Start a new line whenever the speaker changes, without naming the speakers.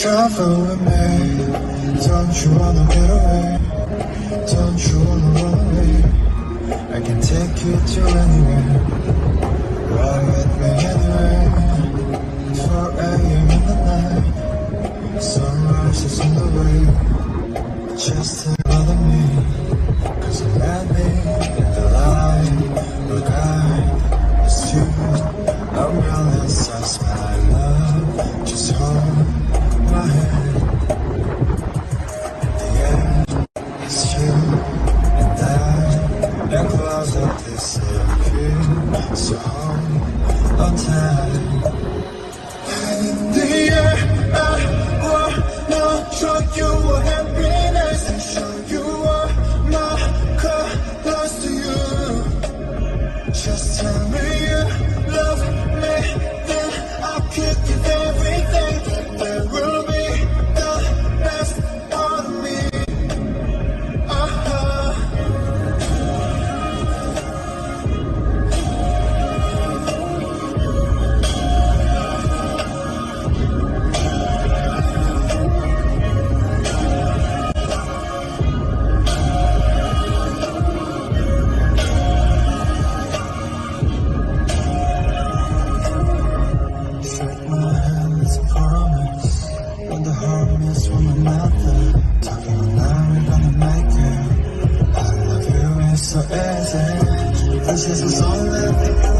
Travel with me. Don't you wanna get away? Don't you wanna run away? I can take you to anywhere. Ride with me anywhere. 4 a.m. in the night. Sunrise is on the way. Just disappear. So I'm attached. so urgent. This is a song that